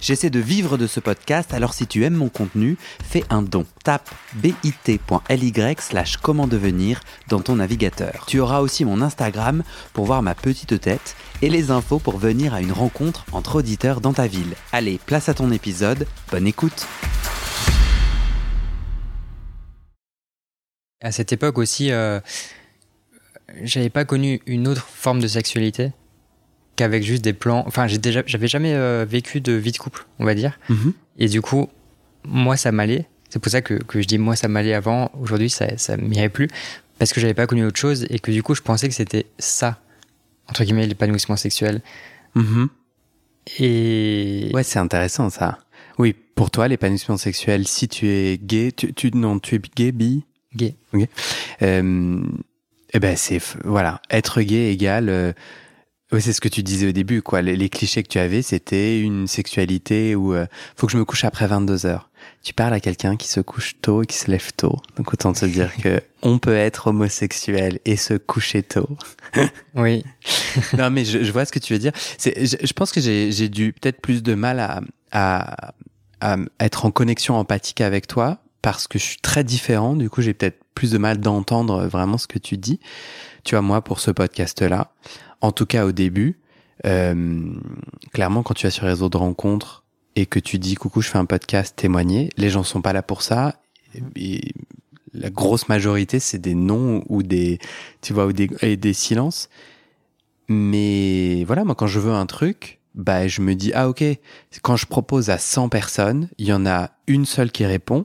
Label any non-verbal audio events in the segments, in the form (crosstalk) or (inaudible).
J'essaie de vivre de ce podcast, alors si tu aimes mon contenu, fais un don. Tape bit.ly slash comment devenir dans ton navigateur. Tu auras aussi mon Instagram pour voir ma petite tête et les infos pour venir à une rencontre entre auditeurs dans ta ville. Allez, place à ton épisode, bonne écoute À cette époque aussi, euh, j'avais pas connu une autre forme de sexualité qu'avec juste des plans. Enfin, j'ai déjà, j'avais jamais euh, vécu de vie de couple, on va dire. Mhm. Et du coup, moi, ça m'allait. C'est pour ça que, que je dis moi, ça m'allait avant. Aujourd'hui, ça, ça m'irait plus parce que j'avais pas connu autre chose et que du coup, je pensais que c'était ça entre guillemets l'épanouissement sexuel. Mhm. Et Ouais, c'est intéressant ça. Oui, pour toi, l'épanouissement sexuel, si tu es gay, tu, tu non, tu es gay, bi, gay. Euh, eh ben c'est voilà, être gay égale. euh, ouais, c'est ce que tu disais au début, quoi. Les, les clichés que tu avais, c'était une sexualité où euh, faut que je me couche après 22 heures. Tu parles à quelqu'un qui se couche tôt et qui se lève tôt. Donc autant te dire que (laughs) on peut être homosexuel et se coucher tôt. (laughs) Oui. (laughs) non, mais je, je vois ce que tu veux dire. C'est, je, je pense que j'ai, j'ai dû peut-être plus de mal à, à, à être en connexion empathique avec toi parce que je suis très différent. Du coup, j'ai peut-être plus de mal d'entendre vraiment ce que tu dis. Tu vois, moi, pour ce podcast-là, en tout cas au début, euh, clairement, quand tu vas sur les réseaux de rencontres et que tu dis coucou, je fais un podcast témoigner, les gens sont pas là pour ça. La grosse majorité, c'est des noms ou des, tu vois, ou des, et des silences. Mais voilà, moi, quand je veux un truc, bah, je me dis, ah, ok, quand je propose à 100 personnes, il y en a une seule qui répond.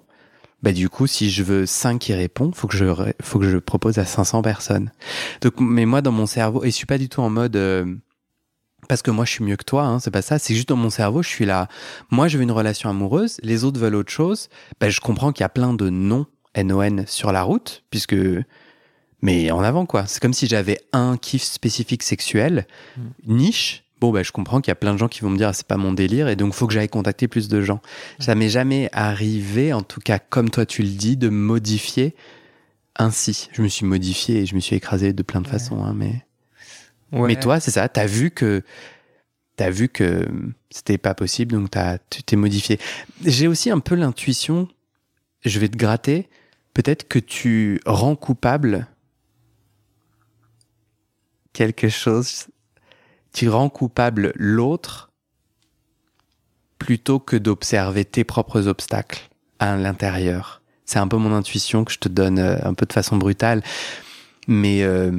Bah, du coup, si je veux 5 qui répondent, faut que je, faut que je propose à 500 personnes. Donc, mais moi, dans mon cerveau, et je suis pas du tout en mode, euh, parce que moi, je suis mieux que toi, hein, c'est pas ça. C'est juste dans mon cerveau, je suis là. Moi, je veux une relation amoureuse, les autres veulent autre chose. Bah, je comprends qu'il y a plein de non, N-O-N, sur la route, puisque, mais en avant, quoi. C'est comme si j'avais un kiff spécifique sexuel, niche. Bon, bah, je comprends qu'il y a plein de gens qui vont me dire, ah, c'est pas mon délire, et donc faut que j'aille contacter plus de gens. Ça m'est jamais arrivé, en tout cas, comme toi tu le dis, de modifier ainsi. Je me suis modifié et je me suis écrasé de plein de façons, hein, mais. Ouais. Mais toi, c'est ça, t'as vu que t'as vu que c'était pas possible, donc t'as, tu t'es modifié. J'ai aussi un peu l'intuition, je vais te gratter, peut-être que tu rends coupable quelque chose, tu rends coupable l'autre plutôt que d'observer tes propres obstacles à l'intérieur. C'est un peu mon intuition que je te donne euh, un peu de façon brutale, mais euh,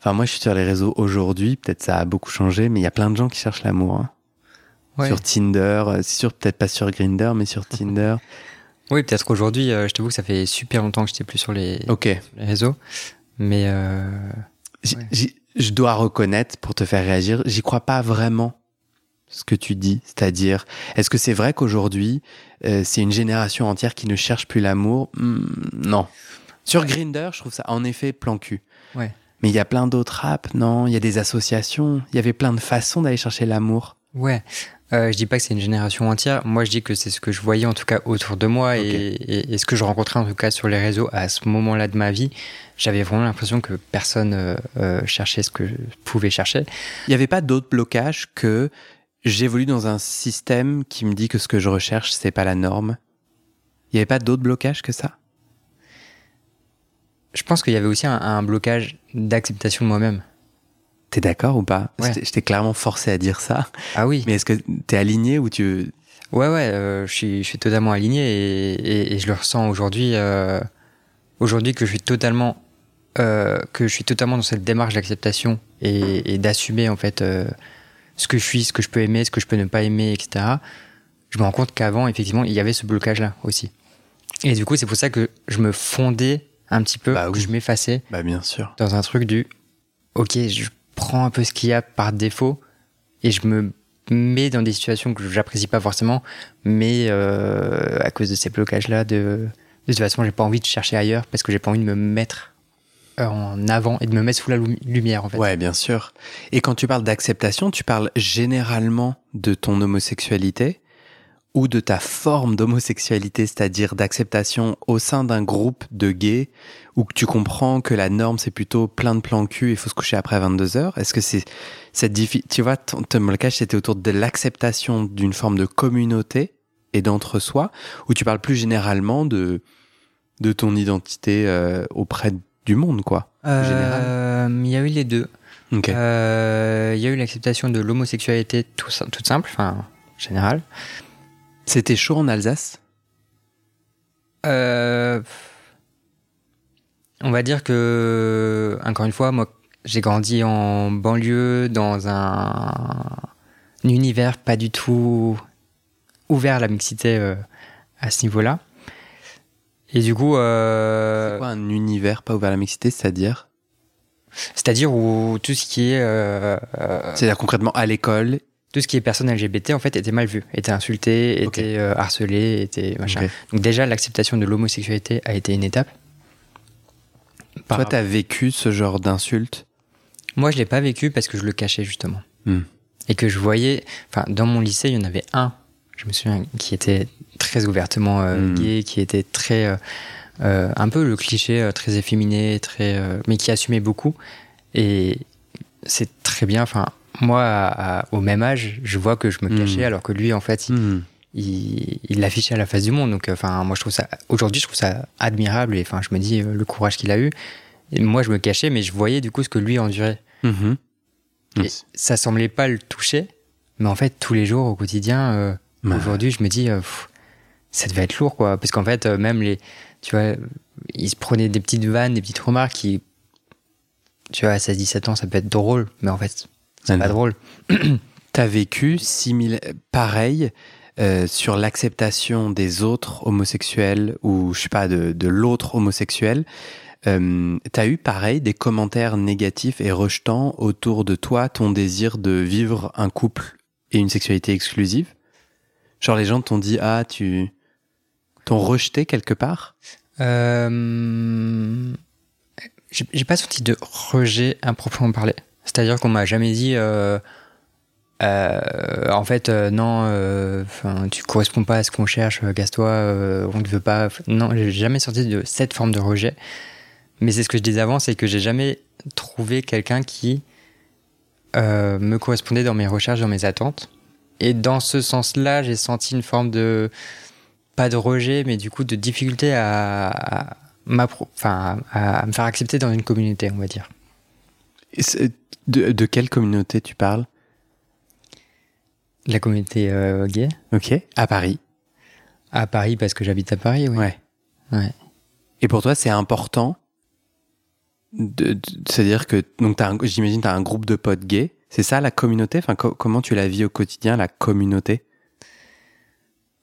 Enfin, moi, je suis sur les réseaux aujourd'hui. Peut-être ça a beaucoup changé, mais il y a plein de gens qui cherchent l'amour. hein. Ouais. Sur Tinder, euh, c'est sûr, peut-être pas sur Grinder, mais sur Tinder. (laughs) Oui, peut-être qu'aujourd'hui, euh, je t'avoue que ça fait super longtemps que j'étais plus sur les, Ok. les réseaux. Mais euh, Ouais. Je dois reconnaître, pour te faire réagir, j'y crois pas vraiment ce que tu dis. C'est-à-dire, est-ce que c'est vrai qu'aujourd'hui, euh, c'est une génération entière qui ne cherche plus l'amour? Hmm, Non. Sur Grinder, je trouve ça en effet plan cul. Ouais. Mais il y a plein d'autres apps, non? Il y a des associations, il y avait plein de façons d'aller chercher l'amour. ouais, euh, je dis pas que c'est une génération entière. Moi, je dis que c'est ce que je voyais en tout cas autour de moi et, et, et ce que je rencontrais en tout cas sur les réseaux à ce moment-là de ma vie. J'avais vraiment l'impression que personne euh, euh, cherchait ce que je pouvais chercher. Il n'y avait pas d'autre blocage que j'évolue dans un système qui me dit que ce que je recherche, c'est pas la norme? Il n'y avait pas d'autre blocage que ça? Je pense qu'il y avait aussi un, un blocage d'acceptation de moi-même. T'es d'accord ou pas? Ouais. Je t'ai- clairement forcé à dire ça. Ah oui. Mais est-ce que t'es aligné ou tu... Ouais, ouais, euh, je, suis, je suis totalement aligné et, et, et je le ressens aujourd'hui. euh, aujourd'hui que je suis totalement, euh, que je suis totalement dans cette démarche d'acceptation et, et d'assumer en fait euh, ce que je suis, ce que je peux aimer, ce que je peux ne pas aimer, etc. Je me rends compte qu'avant, effectivement, il y avait ce blocage-là aussi. Et du coup, c'est pour ça que je me fondais un petit peu, Bah que oui. je m'effaçais Bah bien sûr. dans un truc du ok, je prends un peu ce qu'il y a par défaut et je me mets dans des situations que j'apprécie pas forcément, mais euh, à cause de ces blocages-là, de, de toute façon, j'ai pas envie de chercher ailleurs parce que j'ai pas envie de me mettre en avant et de me mettre sous la lumière en fait. Ouais, bien sûr. Et quand tu parles d'acceptation, tu parles généralement de ton homosexualité ou de ta forme d'homosexualité, c'est-à-dire d'acceptation au sein d'un groupe de gays où tu comprends que la norme c'est plutôt plein de plans cul, il faut se coucher après 22 heures. Est-ce que c'est cette difficulté, tu vois, ton cache c'était autour de l'acceptation d'une forme de communauté et d'entre-soi, ou tu parles plus généralement de de ton identité euh, auprès du monde, quoi. Euh, il y a eu les deux. Euh, il y a eu l'acceptation de l'homosexualité tout, toute simple, enfin, générale. C'était chaud en Alsace? On va dire que, encore une fois, moi, j'ai grandi en banlieue, dans un, univers pas du tout ouvert à la mixité à ce niveau-là. Et du coup. Euh... C'est quoi un univers pas ouvert à la mixité, c'est-à-dire? C'est-à-dire où tout ce qui est. Euh, euh, c'est-à-dire concrètement à l'école. Tout ce qui est personne LGBT en fait était mal vu, était insulté, était euh, harcelé, était machin. Donc déjà l'acceptation de l'homosexualité a été une étape. Toi, t'as vécu ce genre d'insulte? Moi, je l'ai pas vécu parce que je le cachais justement. Hmm. Et que je voyais, enfin, dans mon lycée, il y en avait un, je me souviens, qui était très ouvertement euh, hmm. gay, qui était très euh, un peu le cliché très efféminé, très mais qui assumait beaucoup. Et c'est très bien. Enfin, moi, au même âge, je vois que je me cachais, hmm. alors que lui, en fait, hmm. il, l'affichait à la face du monde. Donc, enfin, moi, je trouve ça aujourd'hui, je trouve ça admirable. Et enfin, je me dis le courage qu'il a eu. Et moi, je me cachais, mais je voyais du coup ce que lui endurait. Et ça semblait pas le toucher, mais en fait, tous les jours, au quotidien, aujourd'hui, je me dis, ça devait être lourd, quoi. Parce qu'en fait, euh, même les. Tu vois, ils se prenaient des petites vannes, des petites remarques qui. Tu vois, à 16-17 ans, ça peut être drôle, mais en fait, c'est pas drôle. (coughs) T'as vécu simil... pareil euh, sur l'acceptation des autres homosexuels ou, je sais pas, de, de l'autre homosexuel. Euh, T'as eu pareil des commentaires négatifs et rejetants autour de toi, ton désir de vivre un couple et une sexualité exclusive? Genre les gens t'ont dit ah tu t'ont rejeté quelque part? Euh, J'ai pas senti de rejet à proprement parler. C'est-à-dire qu'on m'a jamais dit, euh, euh, en fait, euh, non, euh, tu corresponds pas à ce qu'on cherche, gasse-toi, on ne veut pas. Non, j'ai jamais senti de cette forme de rejet. Mais c'est ce que je disais avant, c'est que j'ai jamais trouvé quelqu'un qui me correspondait dans mes recherches, dans mes attentes. Et dans ce sens-là, j'ai senti une forme de pas de rejet, mais du coup de difficulté à, à, enfin, à, me faire accepter dans une communauté, on va dire. De, de quelle communauté tu parles? La communauté euh, gay? Ok. À Paris. À Paris parce que j'habite à Paris, oui. Ouais. ouais. Et pour toi, c'est important de, de c'est-à-dire que donc j'imagine tu as un groupe de potes gays. C'est ça la communauté? Enfin, comment tu la vis au quotidien, la communauté?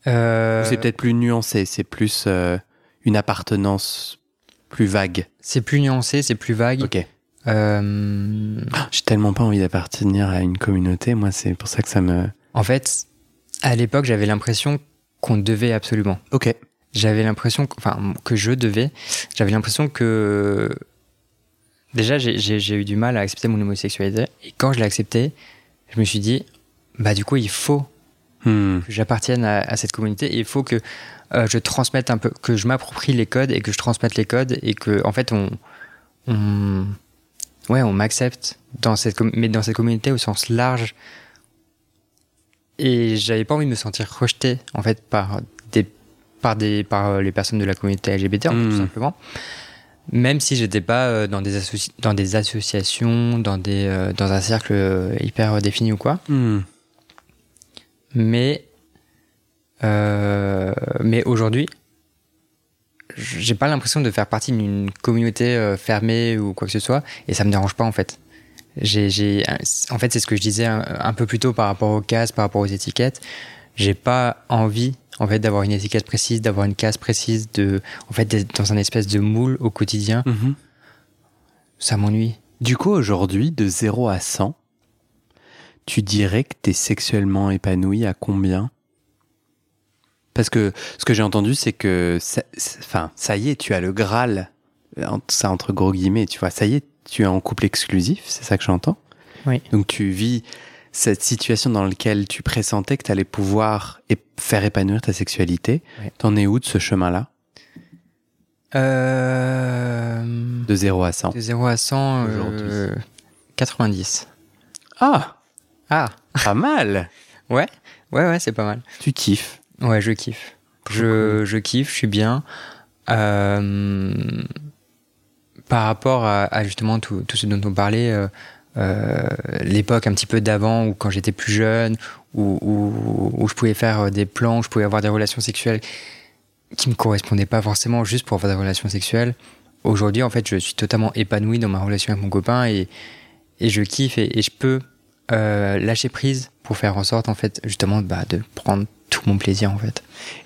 Euh, c'est peut-être plus nuancé, c'est plus euh, une appartenance plus vague? C'est plus nuancé, c'est plus vague. Ok. Euh... J'ai tellement pas envie d'appartenir à une communauté, moi c'est pour ça que ça me... En fait, à l'époque j'avais l'impression qu'on devait absolument. Ok. J'avais l'impression, enfin que je devais, j'avais l'impression que... Déjà j'ai eu du mal à accepter mon homosexualité et quand je l'ai accepté, je me suis dit, bah du coup il faut Hmm. que j'appartienne à, cette communauté et il faut que euh, je transmette un peu, que je m'approprie les codes et que je transmette les codes et que en fait on, on ouais, on m'accepte dans cette mais dans cette communauté au sens large. Et j'avais pas envie de me sentir rejeté en fait par des par des par les personnes de la communauté LGBT tout hmm. simplement. Même si j'étais pas euh, dans des dans des associations, dans des euh, dans un cercle hyper défini ou quoi. Hmm mais euh, mais aujourd'hui, j'ai pas l'impression de faire partie d'une communauté euh, fermée ou quoi que ce soit, et ça me dérange pas en fait. J'ai, en fait, c'est ce que je disais un, peu plus tôt par rapport aux cases, par rapport aux étiquettes. J'ai pas envie, en fait, d'avoir une étiquette précise, d'avoir une case précise, de, en fait, d'être dans un espèce de moule au quotidien. Mm-hmm. Ça m'ennuie. Du coup, aujourd'hui, de 0 à 100, tu dirais que tu es sexuellement épanoui à combien Parce que ce que j'ai entendu, c'est que, enfin, ça, y est, tu as le Graal ça entre gros guillemets, tu vois, ça y est, tu es en couple exclusif, c'est ça que j'entends. Oui. Donc tu vis cette situation dans laquelle tu pressentais que tu allais pouvoir faire épanouir ta sexualité. Ouais. T'en es où de ce chemin-là? Euh, De 0 à 100 de 0 à 100, Aujourd'hui. euh, 90. Ah, Ah, pas mal (laughs) ouais, ouais, ouais, c'est pas mal. Tu kiffes. Ouais, je kiffe. Je, je kiffe, je suis bien. Euh, par rapport à, à justement tout, tout ce dont on parlait, euh, euh, l'époque un petit peu d'avant, où quand j'étais plus jeune, où, où, où je pouvais faire des plans, où je pouvais avoir des relations sexuelles qui me correspondaient pas forcément juste pour avoir des relations sexuelles. Aujourd'hui, en fait, je suis totalement épanoui dans ma relation avec mon copain et, et je kiffe et, et je peux lâcher prise pour faire en sorte, en fait, justement, bah, de prendre tout mon plaisir, en fait.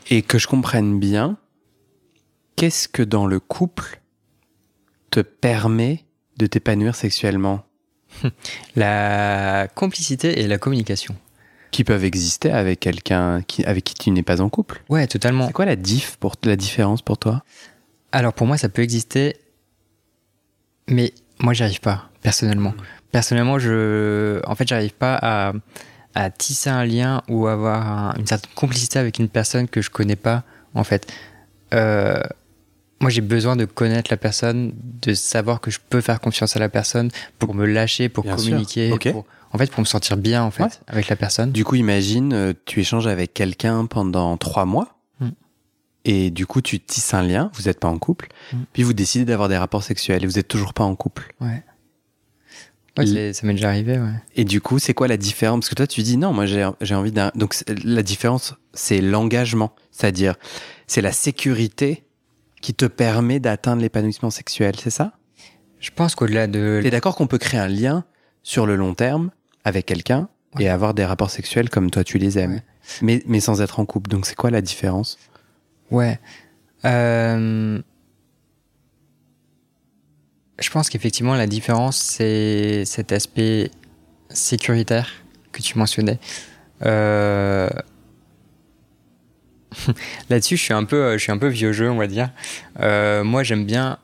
Et que je comprenne bien, qu'est-ce que dans le couple te permet de t'épanouir sexuellement (laughs) La complicité et la communication. qui peuvent exister avec quelqu'un qui, avec qui tu n'es pas en couple Ouais, totalement. C'est quoi la diff pour la différence pour toi? Alors pour moi, ça peut exister, mais moi, j'y arrive pas, personnellement. Personnellement, je, en fait, j'arrive pas à, à tisser un lien ou avoir un- une certaine complicité avec une personne que je connais pas, en fait. Euh, moi, j'ai besoin de connaître la personne, de savoir que je peux faire confiance à la personne pour me lâcher, pour Bien communiquer, pour- en fait, pour me sentir bien, en fait, Ouais. avec la personne. Du coup, imagine, euh, tu échanges avec quelqu'un pendant trois mois. Mm. Et du coup, tu tisses un lien, vous n'êtes pas en couple, Mm. puis vous décidez d'avoir des rapports sexuels et vous n'êtes toujours pas en couple. Ouais. Ouais, ça m'est déjà arrivé, ouais. Et du coup, c'est quoi la différence? Parce que toi, tu dis non, moi j'ai envie d'un. Donc la différence, c'est l'engagement, c'est-à-dire c'est la sécurité qui te permet d'atteindre l'épanouissement sexuel, c'est ça? Je pense qu'au-delà de T'es d'accord qu'on peut créer un lien sur le long terme avec quelqu'un et avoir des rapports sexuels comme toi tu les aimes, Ouais. mais, mais sans être en couple. Donc c'est quoi la différence? Ouais. Euh, Je pense qu'effectivement, la différence, c'est cet aspect sécuritaire que tu mentionnais. Euh, (laughs) Là-dessus, je suis un peu, je suis un peu vieux jeu, on va dire. Euh, moi, j'aime bien.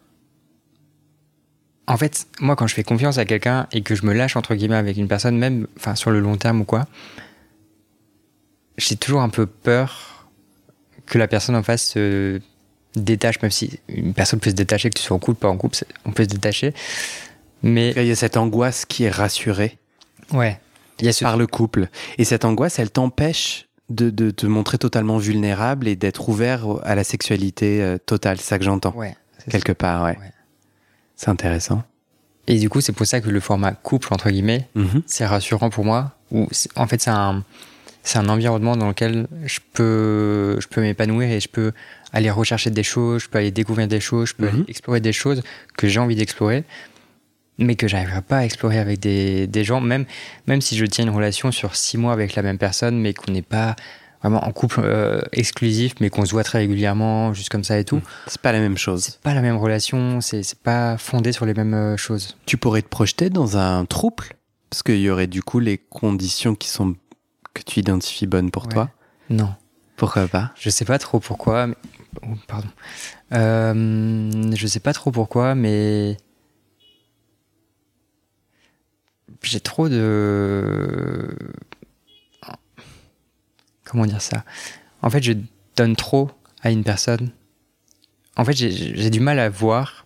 En fait, moi, quand je fais confiance à quelqu'un et que je me lâche entre guillemets avec une personne, même, enfin, sur le long terme ou quoi, j'ai toujours un peu peur que la personne en face se détache, même si une personne peut se détacher, que tu sois en couple, pas en couple, on peut se détacher. Mais Il y a cette angoisse qui est rassurée ouais, il y a ce par le couple. Et cette angoisse, elle t'empêche de, de te montrer totalement vulnérable et d'être ouvert à la sexualité euh, totale. C'est ça que j'entends. ouais, Quelque part, ouais. Ouais. C'est intéressant. Et du coup, c'est pour ça que le format couple, entre guillemets, Mhm. c'est rassurant pour moi. Ou en fait, c'est un, c'est un environnement dans lequel je peux, je peux m'épanouir et je peux aller rechercher des choses, je peux aller découvrir des choses, je peux Mhm. aller explorer des choses que j'ai envie d'explorer, mais que j'arriverai pas à explorer avec des, des gens, même, même si je tiens une relation sur six mois avec la même personne, mais qu'on n'est pas vraiment en couple euh, exclusif, mais qu'on se voit très régulièrement, juste comme ça et tout. C'est pas la même chose. C'est pas la même relation, c'est c'est pas fondé sur les mêmes euh, choses. Tu pourrais te projeter dans un trouble? Parce qu'il y aurait du coup les conditions qui sont que tu identifies bonnes pour Ouais. toi. Non. Pourquoi pas Je sais pas trop pourquoi. Mais... oh, pardon. Euh, je sais pas trop pourquoi, mais j'ai trop de comment dire ça? En fait, je donne trop à une personne. En fait, j'ai- j'ai du mal à voir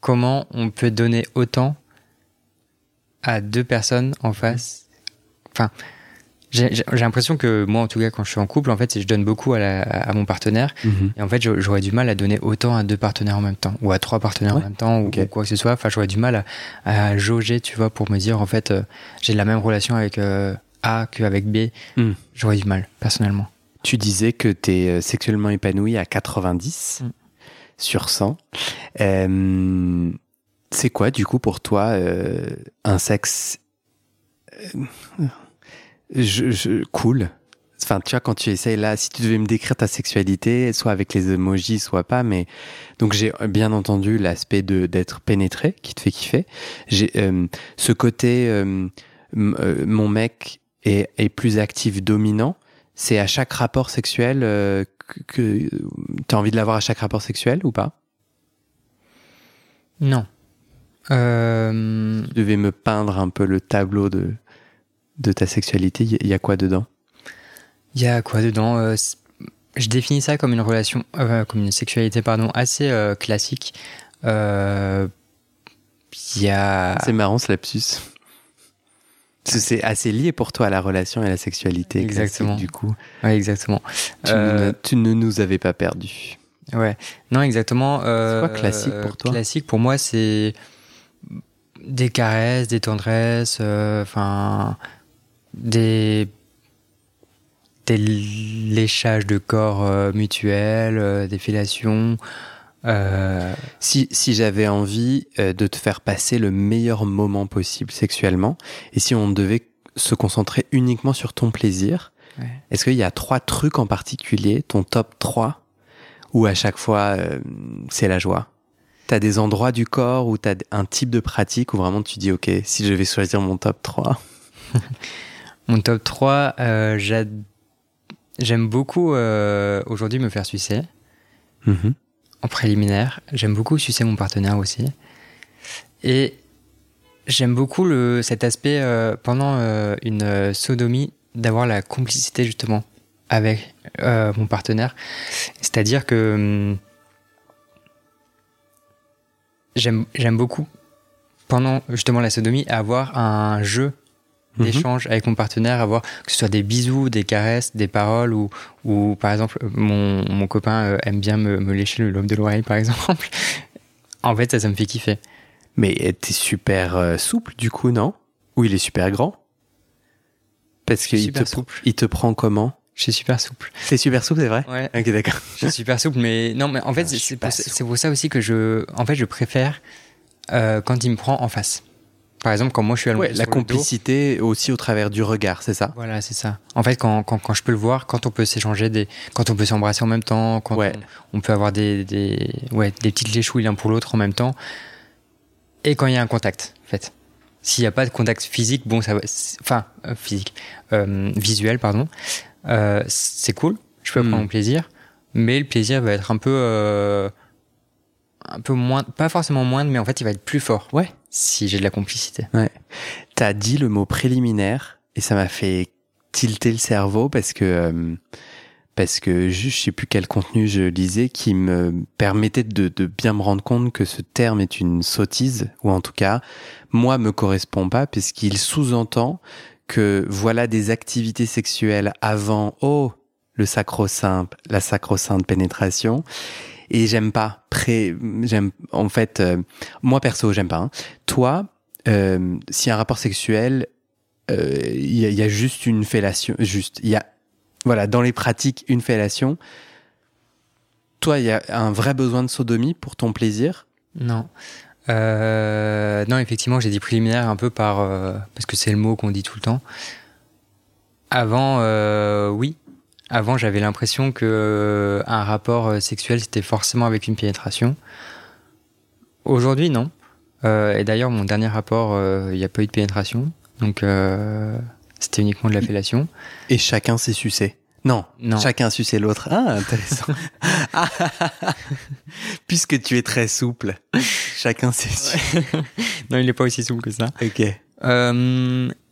comment on peut donner autant à deux personnes en face. Enfin, j'ai l'impression que moi, en tout cas, quand je suis en couple, en fait, je donne beaucoup à, la- à mon partenaire. Et en fait, j'aurais du mal à donner autant à deux partenaires en même temps, ou à trois partenaires Ouais. en même temps, ou, Ok. ou quoi que ce soit. Enfin, j'aurais du mal à, à jauger, tu vois, pour me dire, en fait, euh, j'ai la même relation avec euh, A qu'avec B. Mm. J'aurais du mal, personnellement. Tu disais que tu es sexuellement épanoui à 90 Mm. sur 100. Euh, c'est quoi, du coup, pour toi, euh, un sexe euh, je, je- cool Enfin, tu vois, quand tu essayes là, si tu devais me décrire ta sexualité, soit avec les emojis, soit pas, mais donc j'ai bien entendu l'aspect de d'être pénétré qui te fait kiffer. J'ai euh, ce côté, euh, euh, mon mec est, est plus actif, dominant. C'est à chaque rapport sexuel euh, que, tu as envie de l'avoir à chaque rapport sexuel ou pas? Non. Euh... Tu devais me peindre un peu le tableau de, de ta sexualité. Il y a quoi dedans? Il y a quoi dedans? Euh, Je définis ça comme une relation, euh, comme une sexualité, pardon, assez euh, classique. Il y a. C'est marrant ce lapsus. C'est assez lié pour toi la relation et la sexualité. Exactement. du coup. Ouais, exactement. Tu, ne, tu, ne, nous avais pas perdu. Ouais. Non, exactement. c'est quoi classique pour toi? Classique pour moi, c'est des caresses, des tendresses, enfin des des léchages de corps euh, mutuels, euh, des fellations. Euh... Si, si j'avais envie de te faire passer le meilleur moment possible sexuellement, et si on devait se concentrer uniquement sur ton plaisir, ouais. est-ce qu'il y a trois trucs en particulier, ton top 3, où à chaque fois c'est la joie? T'as des endroits du corps où t'as un type de pratique où vraiment tu dis ok, si je vais choisir mon top 3 (laughs) Mon top 3, euh, j'aime beaucoup euh, aujourd'hui me faire sucer. Mm -hmm. En préliminaire. J'aime beaucoup sucer mon partenaire aussi. Et j'aime beaucoup le, cet aspect euh, pendant une sodomie d'avoir la complicité justement avec mon partenaire. C'est-à-dire que hum, j'aime beaucoup pendant justement la sodomie avoir un jeu d'échange avec mon partenaire, avoir que ce soit des bisous, des caresses, des paroles, ou, ou par exemple, mon, mon copain euh, aime bien me, me lécher le lobe de l'oreille, par (laughs) exemple. en fait, ça, ça me fait kiffer. Mais t'es super euh, souple, du coup, non? Ou il est super grand? Parce qu'il te, souple. il te prend comment? Je suis super souple. C'est super souple, c'est vrai? Ouais. Ok, d'accord. Je suis super souple, mais non, mais en fait, Ah, c'est pour, pour, ça aussi que je, en fait, je préfère euh, quand il me prend en face. Par exemple, quand moi je suis allongé ouais, la complicité dos, aussi au travers du regard, c'est ça? Voilà, c'est ça. En fait, quand, quand, quand, je peux le voir, quand on peut s'échanger des, quand on peut s'embrasser en même temps, quand ouais. on, on, peut avoir des, des, ouais, des petites léchouilles l'un pour l'autre en même temps, et quand il y a un contact, en fait. S'il n'y a pas de contact physique, bon, ça, enfin euh, physique, euh, visuel, pardon, euh, c'est cool. Je peux Hmm. prendre mon plaisir, mais le plaisir va être un peu, euh, un peu moins, pas forcément moindre, mais en fait, il va être plus fort. Ouais. Si j'ai de la complicité. Ouais. T'as dit le mot préliminaire et ça m'a fait tilter le cerveau parce que euh, parce que je, je sais plus quel contenu je lisais qui me permettait de, de bien me rendre compte que ce terme est une sottise ou en tout cas moi me correspond pas puisqu'il sous-entend que voilà des activités sexuelles avant oh le sacro-saint la sacro-sainte pénétration et j'aime pas pré j'aime en fait euh, moi perso j'aime pas hein. toi euh, a un rapport sexuel il euh, y, y, a juste une fellation juste il y a voilà dans les pratiques une fellation. Toi il y a un vrai besoin de sodomie pour ton plaisir? Non. Non effectivement j'ai dit préliminaire un peu par parce que c'est le mot qu'on dit tout le temps. Avant oui avant, j'avais l'impression que euh, un rapport sexuel c'était forcément avec une pénétration. Aujourd'hui, non. Euh, et d'ailleurs, mon dernier rapport, il n'y a pas eu de pénétration, donc euh, c'était uniquement de la fellation. Et chacun s'est sucé. Non, non. chacun sucé l'autre. Ah, intéressant. (laughs) Puisque tu es très souple, chacun s'est sucé. (laughs) non, il n'est pas aussi souple que ça. Ok.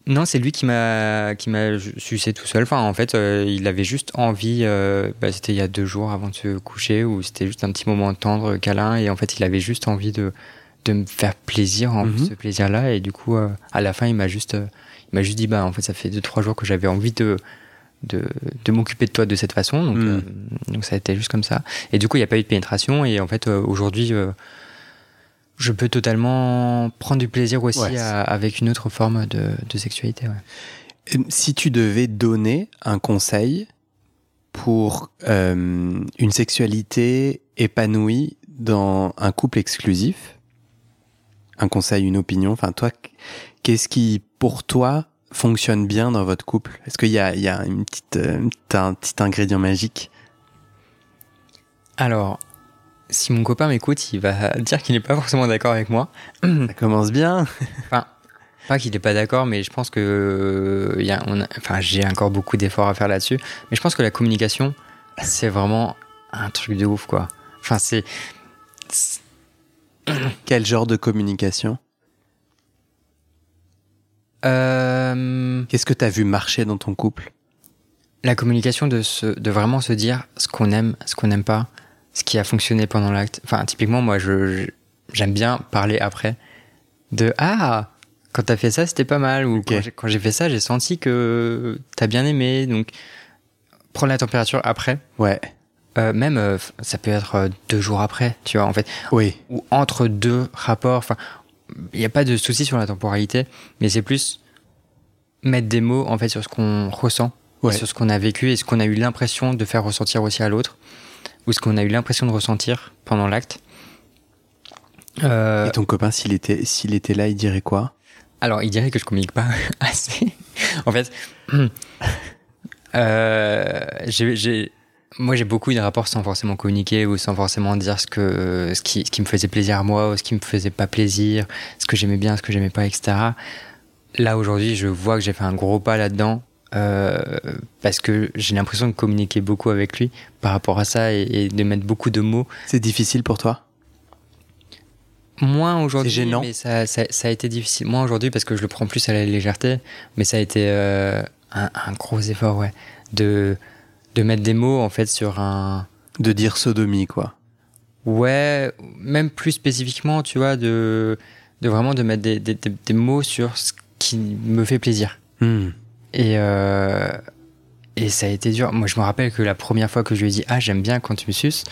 Non, c'est lui qui m'a qui m'a sucé tout seul. Enfin, en fait, euh, il avait juste envie. Euh, bah, c'était il y a deux jours avant de se coucher, où c'était juste un petit moment tendre, câlin, et en fait, il avait juste envie de de me faire plaisir en Mhm. ce plaisir-là. Et du coup, euh, à la fin, il m'a juste euh, il m'a juste dit bah en fait, ça fait deux trois jours que j'avais envie de de, de m'occuper de toi de cette façon. Donc Mhm. euh, donc ça a été juste comme ça. Et du coup, il n'y a pas eu de pénétration. Et en fait, euh, aujourd'hui. Je peux totalement prendre du plaisir aussi Ouais. à- avec une autre forme de, de sexualité. Ouais. Si tu devais donner un conseil pour euh, une sexualité épanouie dans un couple exclusif, un conseil, une opinion, enfin toi, qu'est-ce qui pour toi fonctionne bien dans votre couple? Est-ce qu'il y a, il y a une petite, euh, un petit ingrédient magique? Alors, si mon copain m'écoute, il va dire qu'il n'est pas forcément d'accord avec moi. Ça commence bien. Enfin, pas qu'il n'est pas d'accord, mais je pense que euh, y a, on a- enfin, j'ai encore beaucoup d'efforts à faire là-dessus. Mais je pense que la communication, c'est vraiment un truc de ouf, quoi. Enfin, c'est. c'est- Quel genre de communication? Euh, Qu'est-ce que tu as vu marcher dans ton couple? la communication de, se, de vraiment se dire ce qu'on aime, ce qu'on n'aime pas, ce qui a fonctionné pendant l'acte. Enfin, typiquement, moi, je, j'aime bien parler après de Ah, quand t'as fait ça, c'était pas mal. Ou quand j'ai- fait ça, j'ai senti que t'as bien aimé. Donc, prendre la température après. Ouais. Euh, même, euh, ça peut être euh, deux jours après, tu vois, en fait. Oui. ou entre deux rapports. Enfin, il n'y a pas de souci sur la temporalité, mais c'est plus mettre des mots en fait sur ce qu'on ressent, Ouais. sur ce qu'on a vécu et ce qu'on a eu l'impression de faire ressentir aussi à l'autre, ou ce qu'on a eu l'impression de ressentir pendant l'acte. Euh, Et ton copain, s'il était, s'il était là, il dirait quoi? Alors, il dirait que je communique pas (laughs) assez. en fait, (clears throat) euh, j'ai, j'ai- moi, j'ai beaucoup eu de rapports sans forcément communiquer ou sans forcément dire ce, que, ce, qui, ce qui me faisait plaisir à moi ou ce qui me faisait pas plaisir, ce que j'aimais bien, ce que j'aimais pas, etc. Là, aujourd'hui, je vois que j'ai fait un gros pas là-dedans. Euh, parce que j'ai l'impression de communiquer beaucoup avec lui par rapport à ça et, et de mettre beaucoup de mots C'est difficile pour toi? Moins aujourd'hui, C'est gênant? mais ça, ça, ça a été difficile. Moins aujourd'hui parce que je le prends plus à la légèreté, mais ça a été euh, un, un gros effort, ouais, de de mettre des mots en fait sur un, De dire sodomie, quoi. ouais, même plus spécifiquement, tu vois, de de vraiment de mettre des, des, des- des mots sur ce qui me fait plaisir. Hmm. Et euh, et ça a été dur. Moi, je me rappelle que la première fois que je lui ai dit ah j'aime bien quand tu me suces,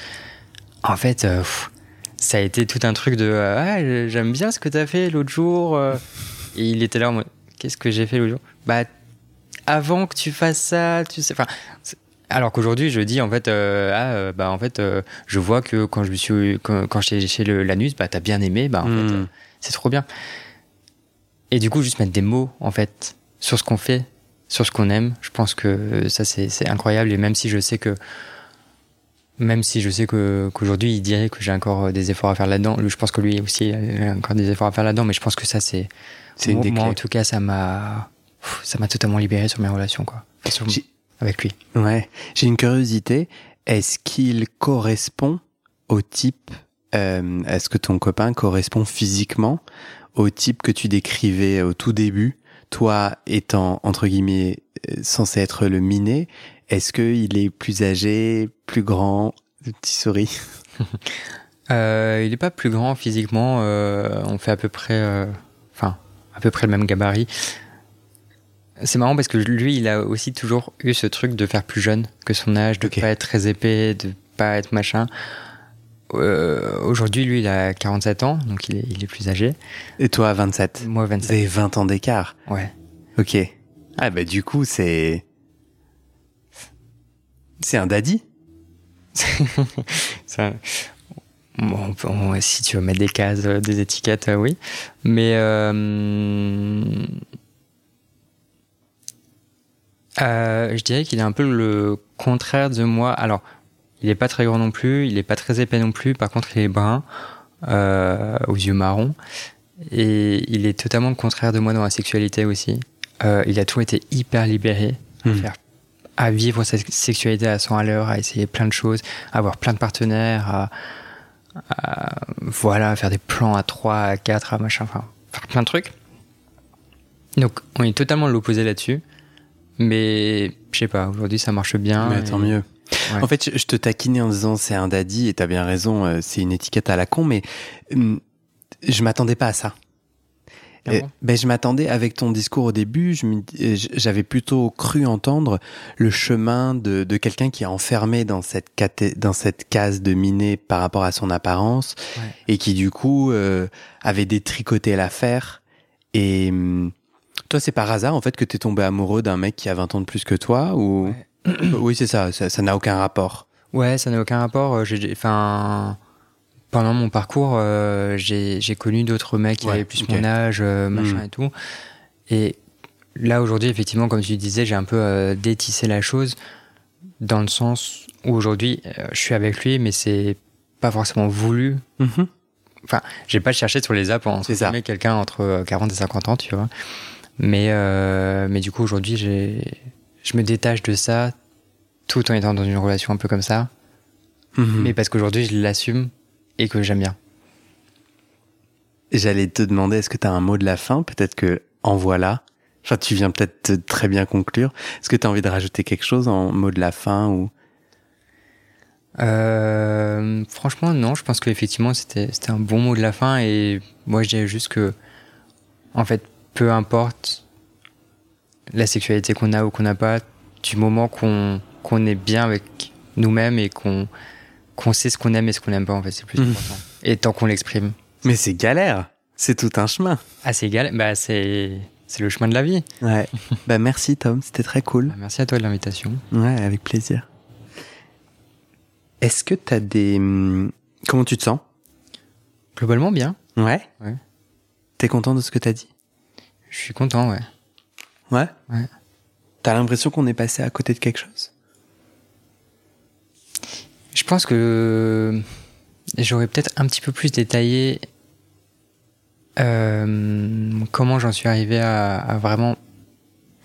en fait. euh, pff, ça a été tout un truc de euh, ah j'aime bien ce que t'as fait l'autre jour et il était là en mode qu'est-ce que j'ai fait l'autre jour? Bah avant que tu fasses ça tu sais enfin alors qu'aujourd'hui je dis en fait euh, ah euh, bah en fait euh, je vois que quand je me suis quand, quand j'étais chez le l'anus bah t'as bien aimé bah en Hmm. fait euh, c'est trop bien et du coup juste mettre des mots en fait sur ce qu'on fait sur ce qu'on aime je pense que ça c'est incroyable et même si je sais que même si je sais que qu'aujourd'hui il dirait que j'ai encore des efforts à faire là-dedans, je pense que lui aussi il a encore des efforts à faire là-dedans, mais je pense que ça c'est C'est une moi, moi, en tout cas ça m'a ça m'a totalement libéré sur mes relations quoi, Sur- avec lui. Ouais. J'ai une curiosité. Est-ce qu'il correspond au type euh, Est-ce que ton copain correspond physiquement au type que tu décrivais au tout début, toi étant entre guillemets euh, censé être le miné Est-ce qu'il est plus âgé, plus grand Petit souris? (laughs) Euh, il est pas plus grand physiquement, euh, on fait à peu près euh, enfin à peu près le même gabarit. C'est marrant parce que lui, il a aussi toujours eu ce truc de faire plus jeune que son âge, de pas être très épais, de pas être machin. Euh, Aujourd'hui, lui, il a 47 ans, donc il est, il est plus âgé. Et toi, 27 Moi, Vous 27. avez 20 ans d'écart. Ouais. Ok. Ah bah du coup, c'est... C'est un daddy (laughs) Ça- Bon, on si tu veux mettre des cases, euh, des étiquettes, euh, oui. Mais euh, euh, je dirais qu'il est un peu le contraire de moi. Alors, il est pas très grand non plus, il est pas très épais non plus. Par contre, il est brun, euh, aux yeux marrons, et il est totalement le contraire de moi dans la sexualité aussi. Euh, il a toujours été hyper libéré, à Hmm. à vivre sa sexualité à 100 à l'heure, à essayer plein de choses, à avoir plein de partenaires, à, à, voilà, à faire des plans à 3, à 4, à machin, enfin, faire plein de trucs. Donc, on est totalement l'opposé là-dessus. Mais, je sais pas, aujourd'hui ça marche bien. Mais tant mieux. Ouais. En fait, je, je te taquinais en disant c'est un daddy et t'as bien raison, euh, c'est une étiquette à la con, mais hum, je m'attendais pas à ça. Euh, ben, je m'attendais avec ton discours au début, euh, j'avais plutôt cru entendre le chemin de, de quelqu'un qui est enfermé dans cette, caté- dans cette case de miné par rapport à son apparence Ouais. et qui du coup euh, avait détricoté l'affaire. Et hum, toi, c'est par hasard en fait que t'es tombé amoureux d'un mec qui a 20 ans de plus que toi ou Ouais. (coughs) Oui, c'est ça, ça n'a aucun rapport. Ouais, ça n'a aucun rapport. Euh, Enfin, pendant mon parcours, euh, j'ai connu d'autres mecs qui Ouais, avaient plus mon âge, euh, machin Mm. et tout. Et là, aujourd'hui, effectivement, comme tu disais, j'ai un peu euh, détissé la chose dans le sens où aujourd'hui, je suis avec lui, mais c'est pas forcément voulu. Mhm. J'ai pas cherché sur les apps guillemets, quelqu'un entre euh, 40 et 50 ans, tu vois. Mais, mais du coup, aujourd'hui, j'ai- je me détache de ça tout en étant dans une relation un peu comme ça Mhm. mais parce qu'aujourd'hui je l'assume et que j'aime bien. j'allais te demander, est-ce que tu as un mot de la fin? Peut-être que en voilà. Enfin, tu viens peut-être très bien conclure. Est-ce que tu as envie de rajouter quelque chose en mot de la fin ou? Euh, Franchement, non. Je pense qu'effectivement, c'était c'était un bon mot de la fin. Et moi, je dirais juste que, en fait, peu importe la sexualité qu'on a ou qu'on n'a pas, du moment qu'on qu'on est bien avec nous-mêmes et qu'on qu'on sait ce qu'on aime et ce qu'on n'aime pas, en fait, c'est plus mmh. important. Et tant qu'on l'exprime. Mais c'est galère. C'est tout un chemin. Ah, c'est galère. Bah, c'est c'est le chemin de la vie. Ouais. (laughs) bah merci Tom, c'était très cool. Bah, merci à toi de l'invitation. Ouais, avec plaisir. Est-ce que tu as des hum, comment tu te sens? Globalement bien. Ouais. Ouais. T'es content de ce que t'as dit? Je suis content, ouais. Ouais. Ouais. T'as l'impression qu'on est passé à côté de quelque chose? Je pense que j'aurais peut-être un petit peu plus détaillé euh, comment j'en suis arrivé à, vraiment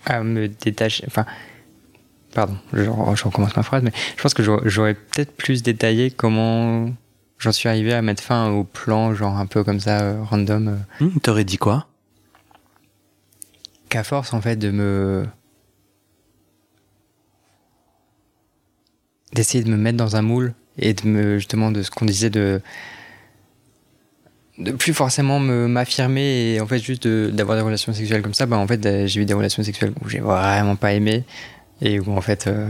à me détacher. Enfin, pardon, je, je, recommence ma phrase, mais je pense que j'aurais peut-être plus détaillé comment j'en suis arrivé à mettre fin au plan, genre un peu comme ça, euh, random. Euh. Mmh, T'aurais dit quoi? Qu'à force, en fait, de me. d'essayer de me mettre dans un moule et de me, justement, de ce qu'on disait de de plus forcément m'affirmer et en fait juste d'avoir des relations sexuelles comme ça bah en fait euh, j'ai eu des relations sexuelles où j'ai vraiment pas aimé et où en fait euh,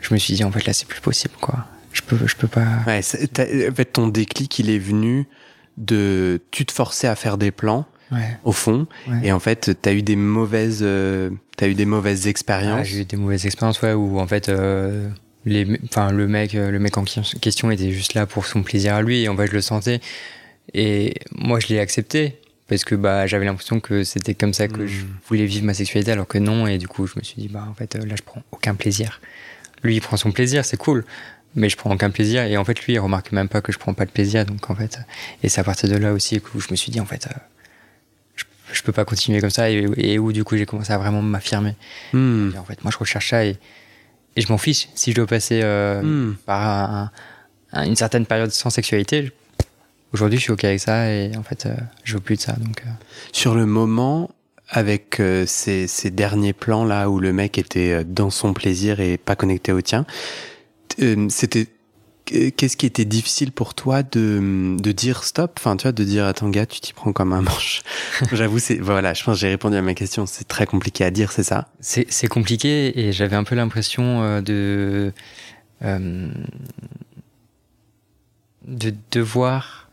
je me suis dit en fait là c'est plus possible quoi je peux je peux pas ouais, en fait ton déclic il est venu de tu te forçais à faire des plans ouais. au fond et en fait t'as eu des mauvaises euh, t'as eu des mauvaises expériences ah, j'ai eu des mauvaises expériences ouais où en fait les enfin le mec le mec en question était juste là pour son plaisir à lui et en fait je le sentais et moi, je l'ai accepté parce que bah, j'avais l'impression que c'était comme ça que je hmm. voulais vivre ma sexualité, alors que non. Et du coup, je me suis dit, bah, en fait, là, je prends aucun plaisir. Lui, il prend son plaisir, c'est cool. Mais je prends aucun plaisir. Et en fait, lui, il remarque même pas que je prends pas de plaisir. Donc, en fait, et c'est à partir de là aussi que je me suis dit, en fait, euh, je, peux pas continuer comme ça. Et, où, du coup, j'ai commencé à vraiment m'affirmer. Hmm. En fait, moi, je recherche ça et, et je m'en fiche. Si je dois passer euh, hmm. par une certaine période sans sexualité, aujourd'hui, je suis OK avec ça et en fait, euh, je veux plus de ça. Donc, euh. Sur le moment, avec ces, ces, derniers plans là où le mec était dans son plaisir et pas connecté au tien, c'était qu'est-ce qui était difficile pour toi de, de dire stop? Enfin tu vois de dire attends gars tu t'y prends comme un manche (laughs) j'avoue c'est voilà je pense j'ai répondu à ma question c'est très compliqué à dire c'est ça? C'est compliqué et j'avais un peu l'impression de de devoir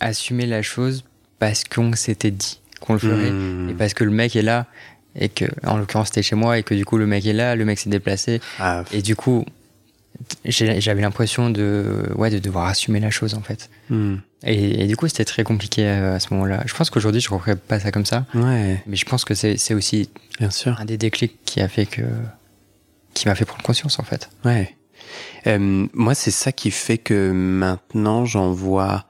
assumer la chose parce qu'on s'était dit qu'on le ferait hmm. et parce que le mec est là et que en l'occurrence c'était chez moi et que du coup le mec est là le mec s'est déplacé ah. et du coup j'avais l'impression de ouais de devoir assumer la chose en fait hmm. et, du coup c'était très compliqué euh, à, ce moment-là je pense qu'aujourd'hui je ne referais pas ça comme ça ouais. mais je pense que c'est aussi bien sûr un des déclics qui a fait que qui m'a fait prendre conscience en fait ouais euh, moi c'est ça qui fait que maintenant j'en vois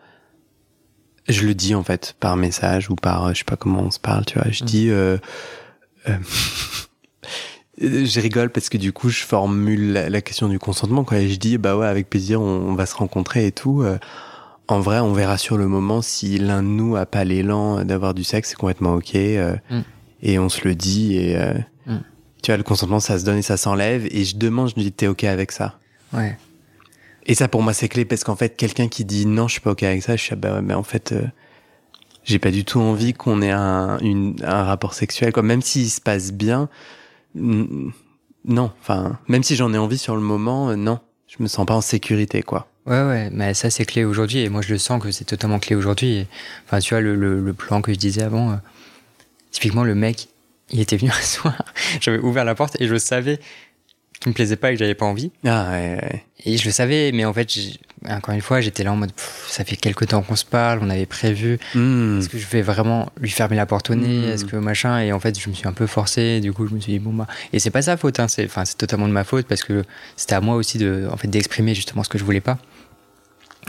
je le dis en fait par message ou par euh, je sais pas comment on se parle, tu vois. Je mm. dis euh, euh, (laughs) je rigole parce que du coup je formule la, question du consentement quoi. Et je dis bah ouais avec plaisir on, va se rencontrer et tout. Euh, en vrai on verra sur le moment si l'un de nous a pas l'élan d'avoir du sexe c'est complètement ok mm. et on se le dit et mm. tu vois le consentement ça se donne et ça s'enlève et je demande je me dis t'es ok avec ça. Ouais. Et ça, pour moi, c'est clé parce qu'en fait, quelqu'un qui dit non, je suis pas ok avec ça, je suis ah bah ouais, mais en fait, euh, j'ai pas du tout envie qu'on ait un, une, un rapport sexuel, quoi. Même s'il se passe bien, non. Enfin, même si j'en ai envie sur le moment, euh, non. Je me sens pas en sécurité, quoi. Ouais, ouais, mais ça, c'est clé aujourd'hui. Et moi, je le sens que c'est totalement clé aujourd'hui. Enfin, tu vois, le, le, plan que je disais avant, euh, typiquement, le mec, il était venu (laughs) un soir. J'avais ouvert la porte et je savais qui me plaisait pas et que j'avais pas envie. Ah ouais, ouais. Et je le savais, mais en fait, encore une fois, j'étais là en mode, ça fait quelques temps qu'on se parle, on avait prévu. Hmm. Est-ce que je vais vraiment lui fermer la porte au nez? Hmm. Est-ce que machin? Et en fait, je me suis un peu forcé. Du coup, je me suis dit bon bah. Et c'est pas sa faute, hein. C'est, enfin, c'est totalement de ma faute parce que c'était à moi aussi de, en fait, d'exprimer justement ce que je voulais pas.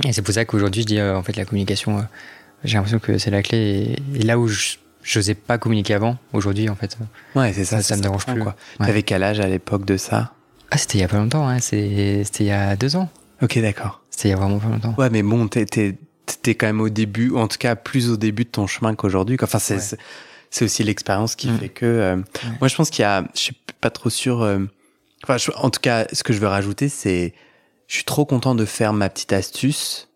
Et c'est pour ça qu'aujourd'hui, je dis euh, en fait la communication. Euh, j'ai l'impression que c'est la clé. Et, là où je j'osais pas communiquer avant, aujourd'hui en fait. Ouais, c'est ça, ça, me dérange plus. Quoi. T'avais quel âge à l'époque de ça? Ah, c'était il y a pas longtemps, hein. c'était il y a deux ans. Ok, d'accord. C'était il y a vraiment pas longtemps. Ouais, mais bon, t'es t'es quand même au début, ou en tout cas plus au début de ton chemin qu'aujourd'hui. Enfin, c'est c'est aussi l'expérience qui mm. fait que. Euh, moi, je pense qu'il y a, je suis pas trop sûr. Euh, enfin, en tout cas, ce que je veux rajouter, c'est, je suis trop content de faire ma petite astuce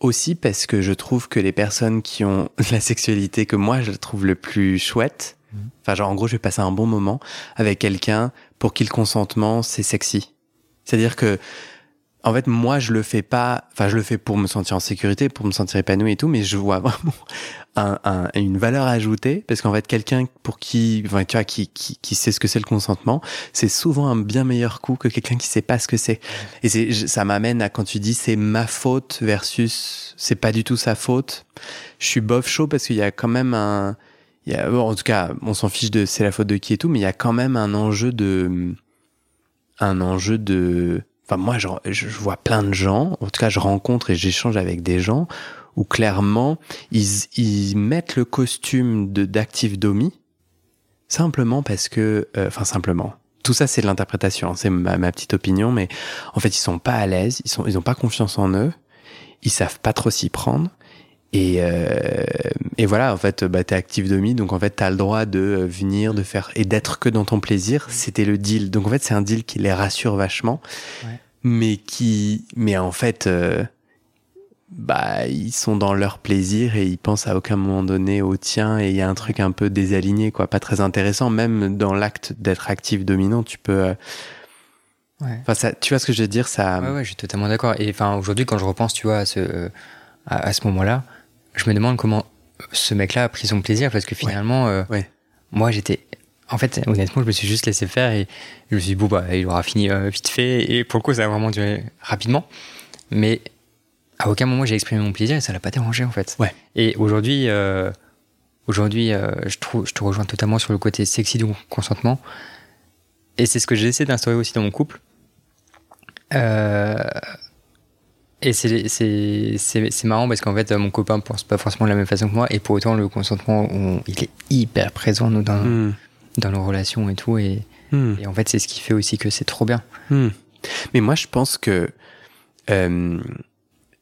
aussi parce que je trouve que les personnes qui ont (laughs) la sexualité que moi je trouve le plus chouette, mm. enfin genre en gros je vais passer un bon moment avec quelqu'un pour qui le consentement c'est sexy. C'est-à-dire que en fait, moi, je le fais pas. Enfin, je le fais pour me sentir en sécurité, pour me sentir épanoui et tout, mais je vois vraiment un, un, une valeur ajoutée parce qu'en fait, quelqu'un pour qui, enfin, tu vois, qui, qui, qui sait ce que c'est le consentement, c'est souvent un bien meilleur coup que quelqu'un qui sait pas ce que c'est. Et c'est, ça m'amène à quand tu dis c'est ma faute versus c'est pas du tout sa faute. Je suis bof chaud parce qu'il y a quand même un, il y a, en tout cas, on s'en fiche de c'est la faute de qui et tout, mais il y a quand même un enjeu de, un enjeu de Enfin, moi, je, je, vois plein de gens, en tout cas, je rencontre et j'échange avec des gens où clairement, ils, ils mettent le costume de d'actif domi simplement parce que, euh, enfin, simplement. Tout ça, c'est de l'interprétation, c'est ma, ma, petite opinion, mais en fait, ils sont pas à l'aise, ils sont, ils pas confiance en eux, ils savent pas trop s'y prendre. Et, euh, et voilà, en fait, bah, t'es actif demi, donc en fait, t'as le droit de venir, de faire et d'être que dans ton plaisir. C'était le deal. Donc en fait, c'est un deal qui les rassure vachement, ouais. mais qui, mais en fait, euh, bah, ils sont dans leur plaisir et ils pensent à aucun moment donné au tien. Et il y a un truc un peu désaligné, quoi, pas très intéressant. Même dans l'acte d'être actif dominant, tu peux. Euh, ouais. Ça, tu vois ce que je veux dire, ça. Ouais, ouais, je suis totalement d'accord. Et enfin, aujourd'hui, quand je repense, tu vois, à ce, à, à ce moment-là je me demande comment ce mec-là a pris son plaisir parce que finalement, ouais. Euh, ouais. moi j'étais. En fait, honnêtement, je me suis juste laissé faire et je me suis dit, bon, bah, il aura fini euh, vite fait. Et pour le coup, ça a vraiment duré rapidement. Mais à aucun moment j'ai exprimé mon plaisir et ça l'a pas dérangé en fait. Ouais. Et aujourd'hui, euh, aujourd'hui, euh, je, trouve, je te rejoins totalement sur le côté sexy du consentement. Et c'est ce que j'essaie d'instaurer aussi dans mon couple. Euh, et c'est marrant parce qu'en fait, mon copain pense pas forcément de la même façon que moi, et pour autant, le consentement, on, il est hyper présent nous, dans, mm. dans nos relations et tout. Et, mm. et en fait, c'est ce qui fait aussi que c'est trop bien. Mm. Mais moi, je pense que. Euh,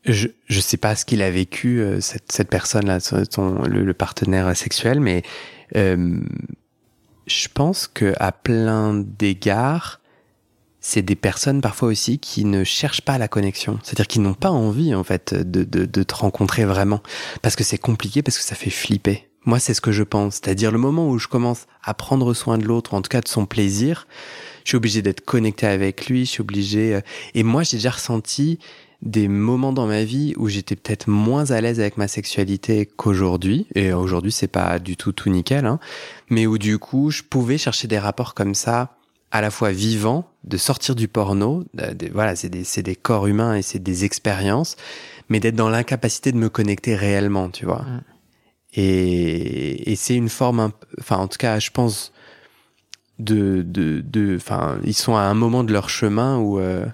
je, je sais pas ce qu'il a vécu, euh, cette, cette personne-là, le, le, partenaire sexuel, mais euh, je pense que à plein d'égards, c'est des personnes parfois aussi qui ne cherchent pas la connexion. C'est-à-dire qu'ils n'ont pas envie, en fait, de, de, de te rencontrer vraiment. Parce que c'est compliqué, parce que ça fait flipper. Moi, c'est ce que je pense. C'est-à-dire le moment où je commence à prendre soin de l'autre, en tout cas de son plaisir, je suis obligé d'être connecté avec lui, je suis obligé... Euh, et moi, j'ai déjà ressenti des moments dans ma vie où j'étais peut-être moins à l'aise avec ma sexualité qu'aujourd'hui. Et aujourd'hui, c'est pas du tout tout nickel, hein. Mais où du coup, je pouvais chercher des rapports comme ça à la fois vivant, de sortir du porno, de, voilà, c'est des, des, corps humains et c'est des expériences, mais d'être dans l'incapacité de me connecter réellement, tu vois. Mm. Et, et c'est une forme, enfin, en tout cas, je pense, de, de, de, enfin, ils sont à un moment de leur chemin où, euh,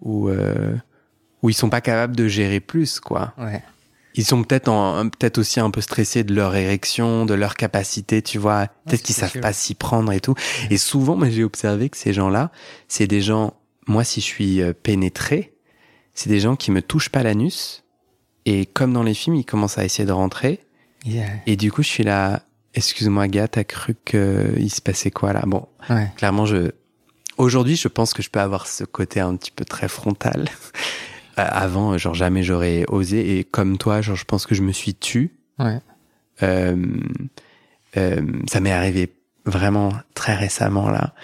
où, euh, où ils sont pas capables de gérer plus, quoi. Ouais ils sont peut-être peut-être aussi un peu stressés de leur érection, de leur capacité, tu vois. Peut-être qu'ils savent pas s'y prendre et tout. Et souvent, moi, j'ai observé que ces gens-là, c'est des gens. Moi, si je suis euh, pénétré, c'est des gens qui me touchent pas l'anus. Et comme dans les films, ils commencent à essayer de rentrer. Yeah. Et du coup, je suis là. Excuse-moi, gars, t'as cru qu'il se passait quoi là? Bon, ouais. clairement, je. Aujourd'hui, je pense que je peux avoir ce côté un petit peu très frontal. Avant, genre jamais j'aurais osé. Et comme toi, genre je pense que je me suis tu. Ouais. Euh, euh, ça m'est arrivé vraiment très récemment là.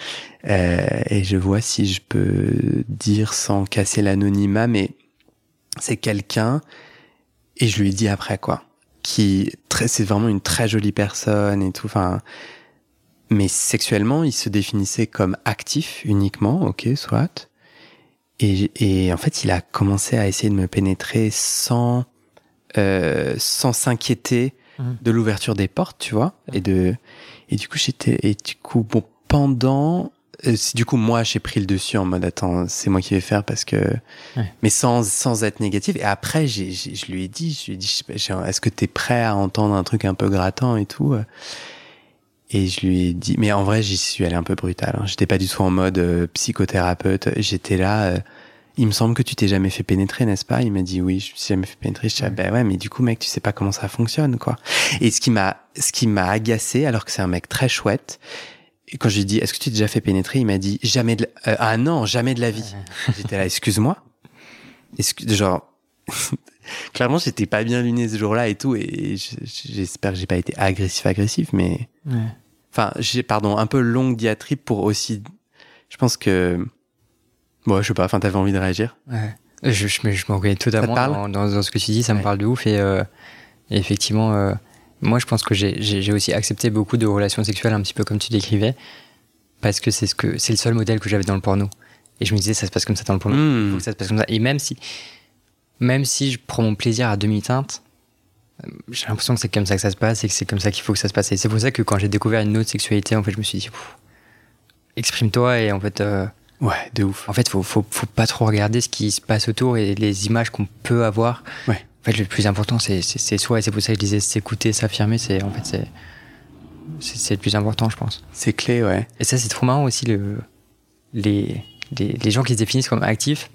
Euh, et je vois si je peux dire sans casser l'anonymat, mais c'est quelqu'un, et je lui ai dit après quoi, qui c'est vraiment une très jolie personne et tout. Enfin, mais sexuellement, il se définissait comme actif uniquement, ok, soit. Et, et, en fait, il a commencé à essayer de me pénétrer sans euh, sans s'inquiéter mmh. de l'ouverture des portes, tu vois. Et de et du coup, j'étais et du coup bon pendant euh, du coup moi j'ai pris le dessus en mode attends c'est moi qui vais faire parce que ouais. mais sans sans être négatif et après j'ai je lui ai dit je lui ai dit est-ce que t'es prêt à entendre un truc un peu grattant et tout et je lui ai dit, mais en vrai, j'y suis allé un peu brutal. Hein. J'étais pas du tout en mode euh, psychothérapeute. J'étais là. Euh, il me semble que tu t'es jamais fait pénétrer, n'est-ce pas? Il m'a dit oui, je me suis jamais fait pénétrer. Je dis ah, ben ouais, mais du coup mec, tu sais pas comment ça fonctionne quoi. Et ce qui m'a ce qui m'a agacé alors que c'est un mec très chouette. Et quand je lui ai dit est-ce que tu t'es déjà fait pénétrer, il m'a dit jamais de la... Euh, ah non, jamais de la vie. J'étais là, excuse-moi. Excuse genre clairement j'étais pas bien luné ce jour-là et tout et j'espère que j'ai pas été agressif agressif mais enfin j'ai pardon un peu longue diatribe pour aussi je pense que Bon, je sais pas, enfin, t'avais envie de réagir Ouais. Je, je, je me reconnais totalement dans, dans, ce que tu dis, ça me parle de ouf. Et, euh, effectivement, euh, moi, je pense que j'ai aussi accepté beaucoup de relations sexuelles, un petit peu comme tu décrivais, parce que c'est ce que c'est le seul modèle que j'avais dans le porno. Et je me disais, ça se passe comme ça dans le porno. Hmm. Faut que ça se passe comme ça. Et même si, même si je prends mon plaisir à demi-teinte, euh, j'ai l'impression que c'est comme ça que ça se passe et que c'est comme ça qu'il faut que ça se passe. Et c'est pour ça que quand j'ai découvert une autre sexualité, en fait, je me suis dit, exprime-toi et en fait, Ouais, de ouf. En fait, faut, faut, faut pas trop regarder ce qui se passe autour et les images qu'on peut avoir. Ouais. En fait, le plus important, c'est soi. Et c'est pour ça que je disais s'écouter, s'affirmer. C'est en fait, c'est c'est le plus important, je pense. C'est clé, ouais. Et ça, c'est trop marrant aussi le les, les, les gens qui se définissent comme actifs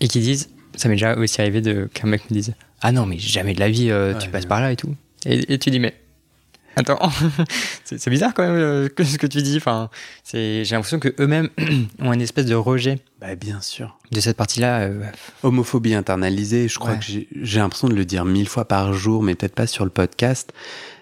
et qui disent, ça m'est déjà aussi arrivé de qu'un mec me dise, ah non, mais jamais de la vie, euh, tu passes par là et tout. Et, et tu dis, mais Attends, (laughs) c'est bizarre quand même euh, (laughs) ce que tu dis. Enfin, j'ai l'impression que eux-mêmes (clears throat) ont une espèce de rejet. Bah bien sûr. De cette partie-là. Euh, Homophobie internalisée. Je crois que j'ai l'impression de le dire mille fois par jour, mais peut-être pas sur le podcast.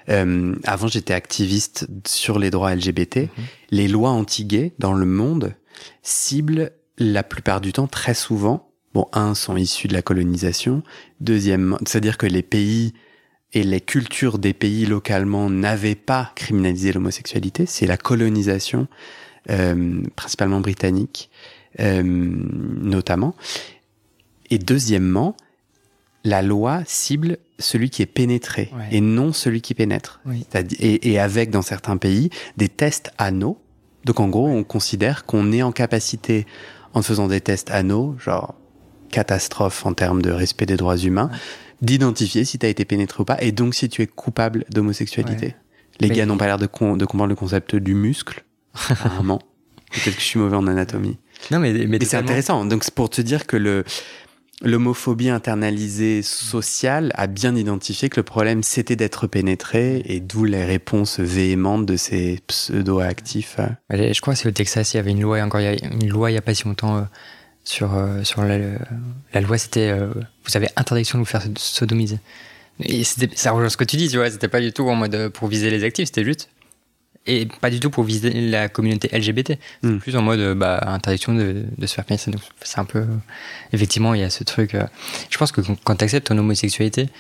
Avant, j'étais activiste sur les droits LGBT. Mhm. Les lois anti-gays dans le monde ciblent la plupart du temps, très souvent. Bon, un, sont issus de la colonisation. Deuxièmement, c'est-à-dire que les pays et les cultures des pays localement n'avaient pas criminalisé l'homosexualité. C'est la colonisation, euh, principalement britannique, euh, notamment. Et deuxièmement, la loi cible celui qui est pénétré et non celui qui pénètre. Et, et, avec, dans certains pays, des tests anneaux. Donc en gros, on considère qu'on est en capacité, en faisant des tests anneaux, genre catastrophe en termes de respect des droits humains, d'identifier si tu as été pénétré ou pas, et donc si tu es coupable d'homosexualité. Les gars n'ont pas l'air de, de comprendre le concept du muscle, (laughs) apparemment. Peut-être que je suis mauvais en anatomie. Non, mais, mais, c'est intéressant. Donc, c'est pour te dire que le, l'homophobie internalisée sociale a bien identifié que le problème c'était d'être pénétré et d'où les réponses véhémentes de ces pseudo-actifs. Je crois que c'est au Texas, il y avait une loi, encore il y a une loi il n'y a pas si longtemps euh, sur, euh, sur la, la loi, c'était euh, vous avez interdiction de vous faire sodomiser. Et ça rejoint ce que tu dis, tu vois, c'était pas du tout en mode euh, pour viser les actifs, c'était juste. Et pas du tout pour viser la communauté LGBT. Hmm. plus en mode bah, interdiction de, de se faire pénétrer. C'est un peu. Effectivement, il y a ce truc. je pense que quand tu acceptes ton homosexualité,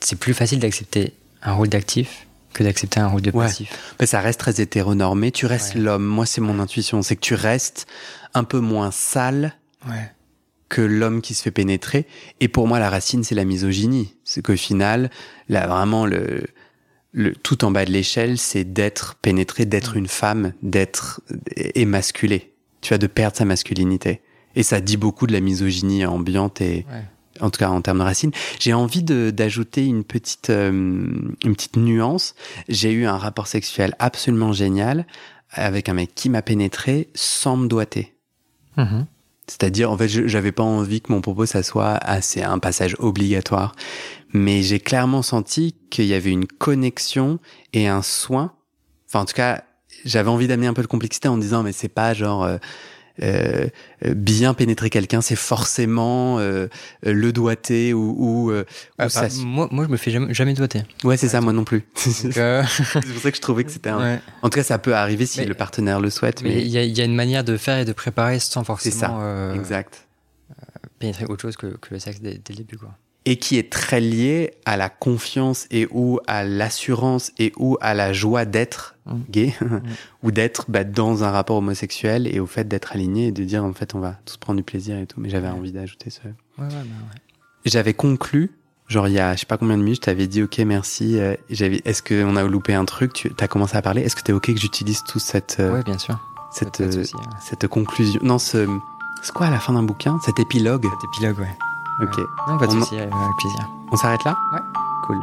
c'est plus facile d'accepter un rôle d'actif que d'accepter un rôle de passif. Mais ça reste très hétéronormé. Tu restes l'homme. Moi, c'est mon intuition. C'est que tu restes un peu moins sale que l'homme qui se fait pénétrer. Et pour moi, la racine, c'est la misogynie. C'est qu'au final, là, vraiment, le, le, tout en bas de l'échelle, c'est d'être pénétré, d'être une femme, d'être émasculé. Tu as de perdre sa masculinité. Et ça dit beaucoup de la misogynie ambiante et, en tout cas en termes de racines. J'ai envie d'ajouter une petite euh, une petite nuance. J'ai eu un rapport sexuel absolument génial avec un mec qui m'a pénétré sans me doiter. Mhm. C'est-à-dire, en fait, j'avais pas envie que mon propos, ça soit assez un passage obligatoire. Mais j'ai clairement senti qu'il y avait une connexion et un soin. Enfin, en tout cas, j'avais envie d'amener un peu de complexité en disant, mais c'est pas genre, euh, euh, bien pénétrer quelqu'un, c'est forcément euh, le doigter ou, ou, euh, ah, bah, moi, moi, je me fais jamais, jamais doigter. Ouais, c'est ça, moi non plus. (laughs) (laughs) c'est pour ça que je trouvais que c'était un... En tout cas, ça peut arriver si le partenaire le souhaite. Mais il y, a, y, a une manière de faire et de préparer sans forcément. C'est ça, exact. pénétrer autre chose que, que le sexe dès, dès le début, quoi et qui est très lié à la confiance et ou à l'assurance et ou à la joie d'être mmh. gay (laughs) mmh. ou d'être bah, dans un rapport homosexuel et au fait d'être aligné et de dire en fait on va tous prendre du plaisir et tout. Mais j'avais envie d'ajouter ce ouais, ouais, bah, j'avais conclu genre il y a je sais pas combien de minutes je t'avais dit ok merci euh, j'avais est-ce qu'on a loupé un truc? Tu as commencé à parler? Est-ce que t'es ok que j'utilise tout cette euh, ouais bien sûr. cette euh, cette conclusion? Non ce c'est quoi à la fin d'un bouquin? Cet épilogue? Cet épilogue ouais Ok. Non, pas de souci, avec plaisir. On s'arrête là Ouais. Cool.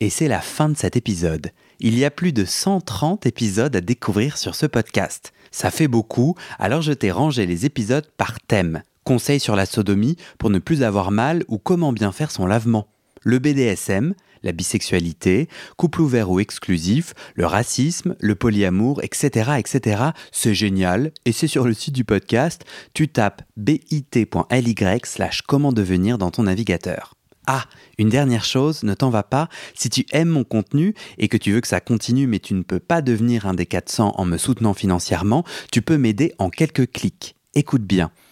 Et c'est la fin de cet épisode. Il y a plus de 130 épisodes à découvrir sur ce podcast. Ça fait beaucoup, alors je t'ai rangé les épisodes par thème. Conseils sur la sodomie pour ne plus avoir mal ou comment bien faire son lavement. Le BDSM, la bisexualité, couple ouvert ou exclusif, le racisme, le polyamour, etc. etc. C'est génial et c'est sur le site du podcast. Tu tapes bit.ly slash comment devenir dans ton navigateur. Ah, une dernière chose, ne t'en va pas, si tu aimes mon contenu et que tu veux que ça continue mais tu ne peux pas devenir un des 400 en me soutenant financièrement, tu peux m'aider en quelques clics. Écoute bien.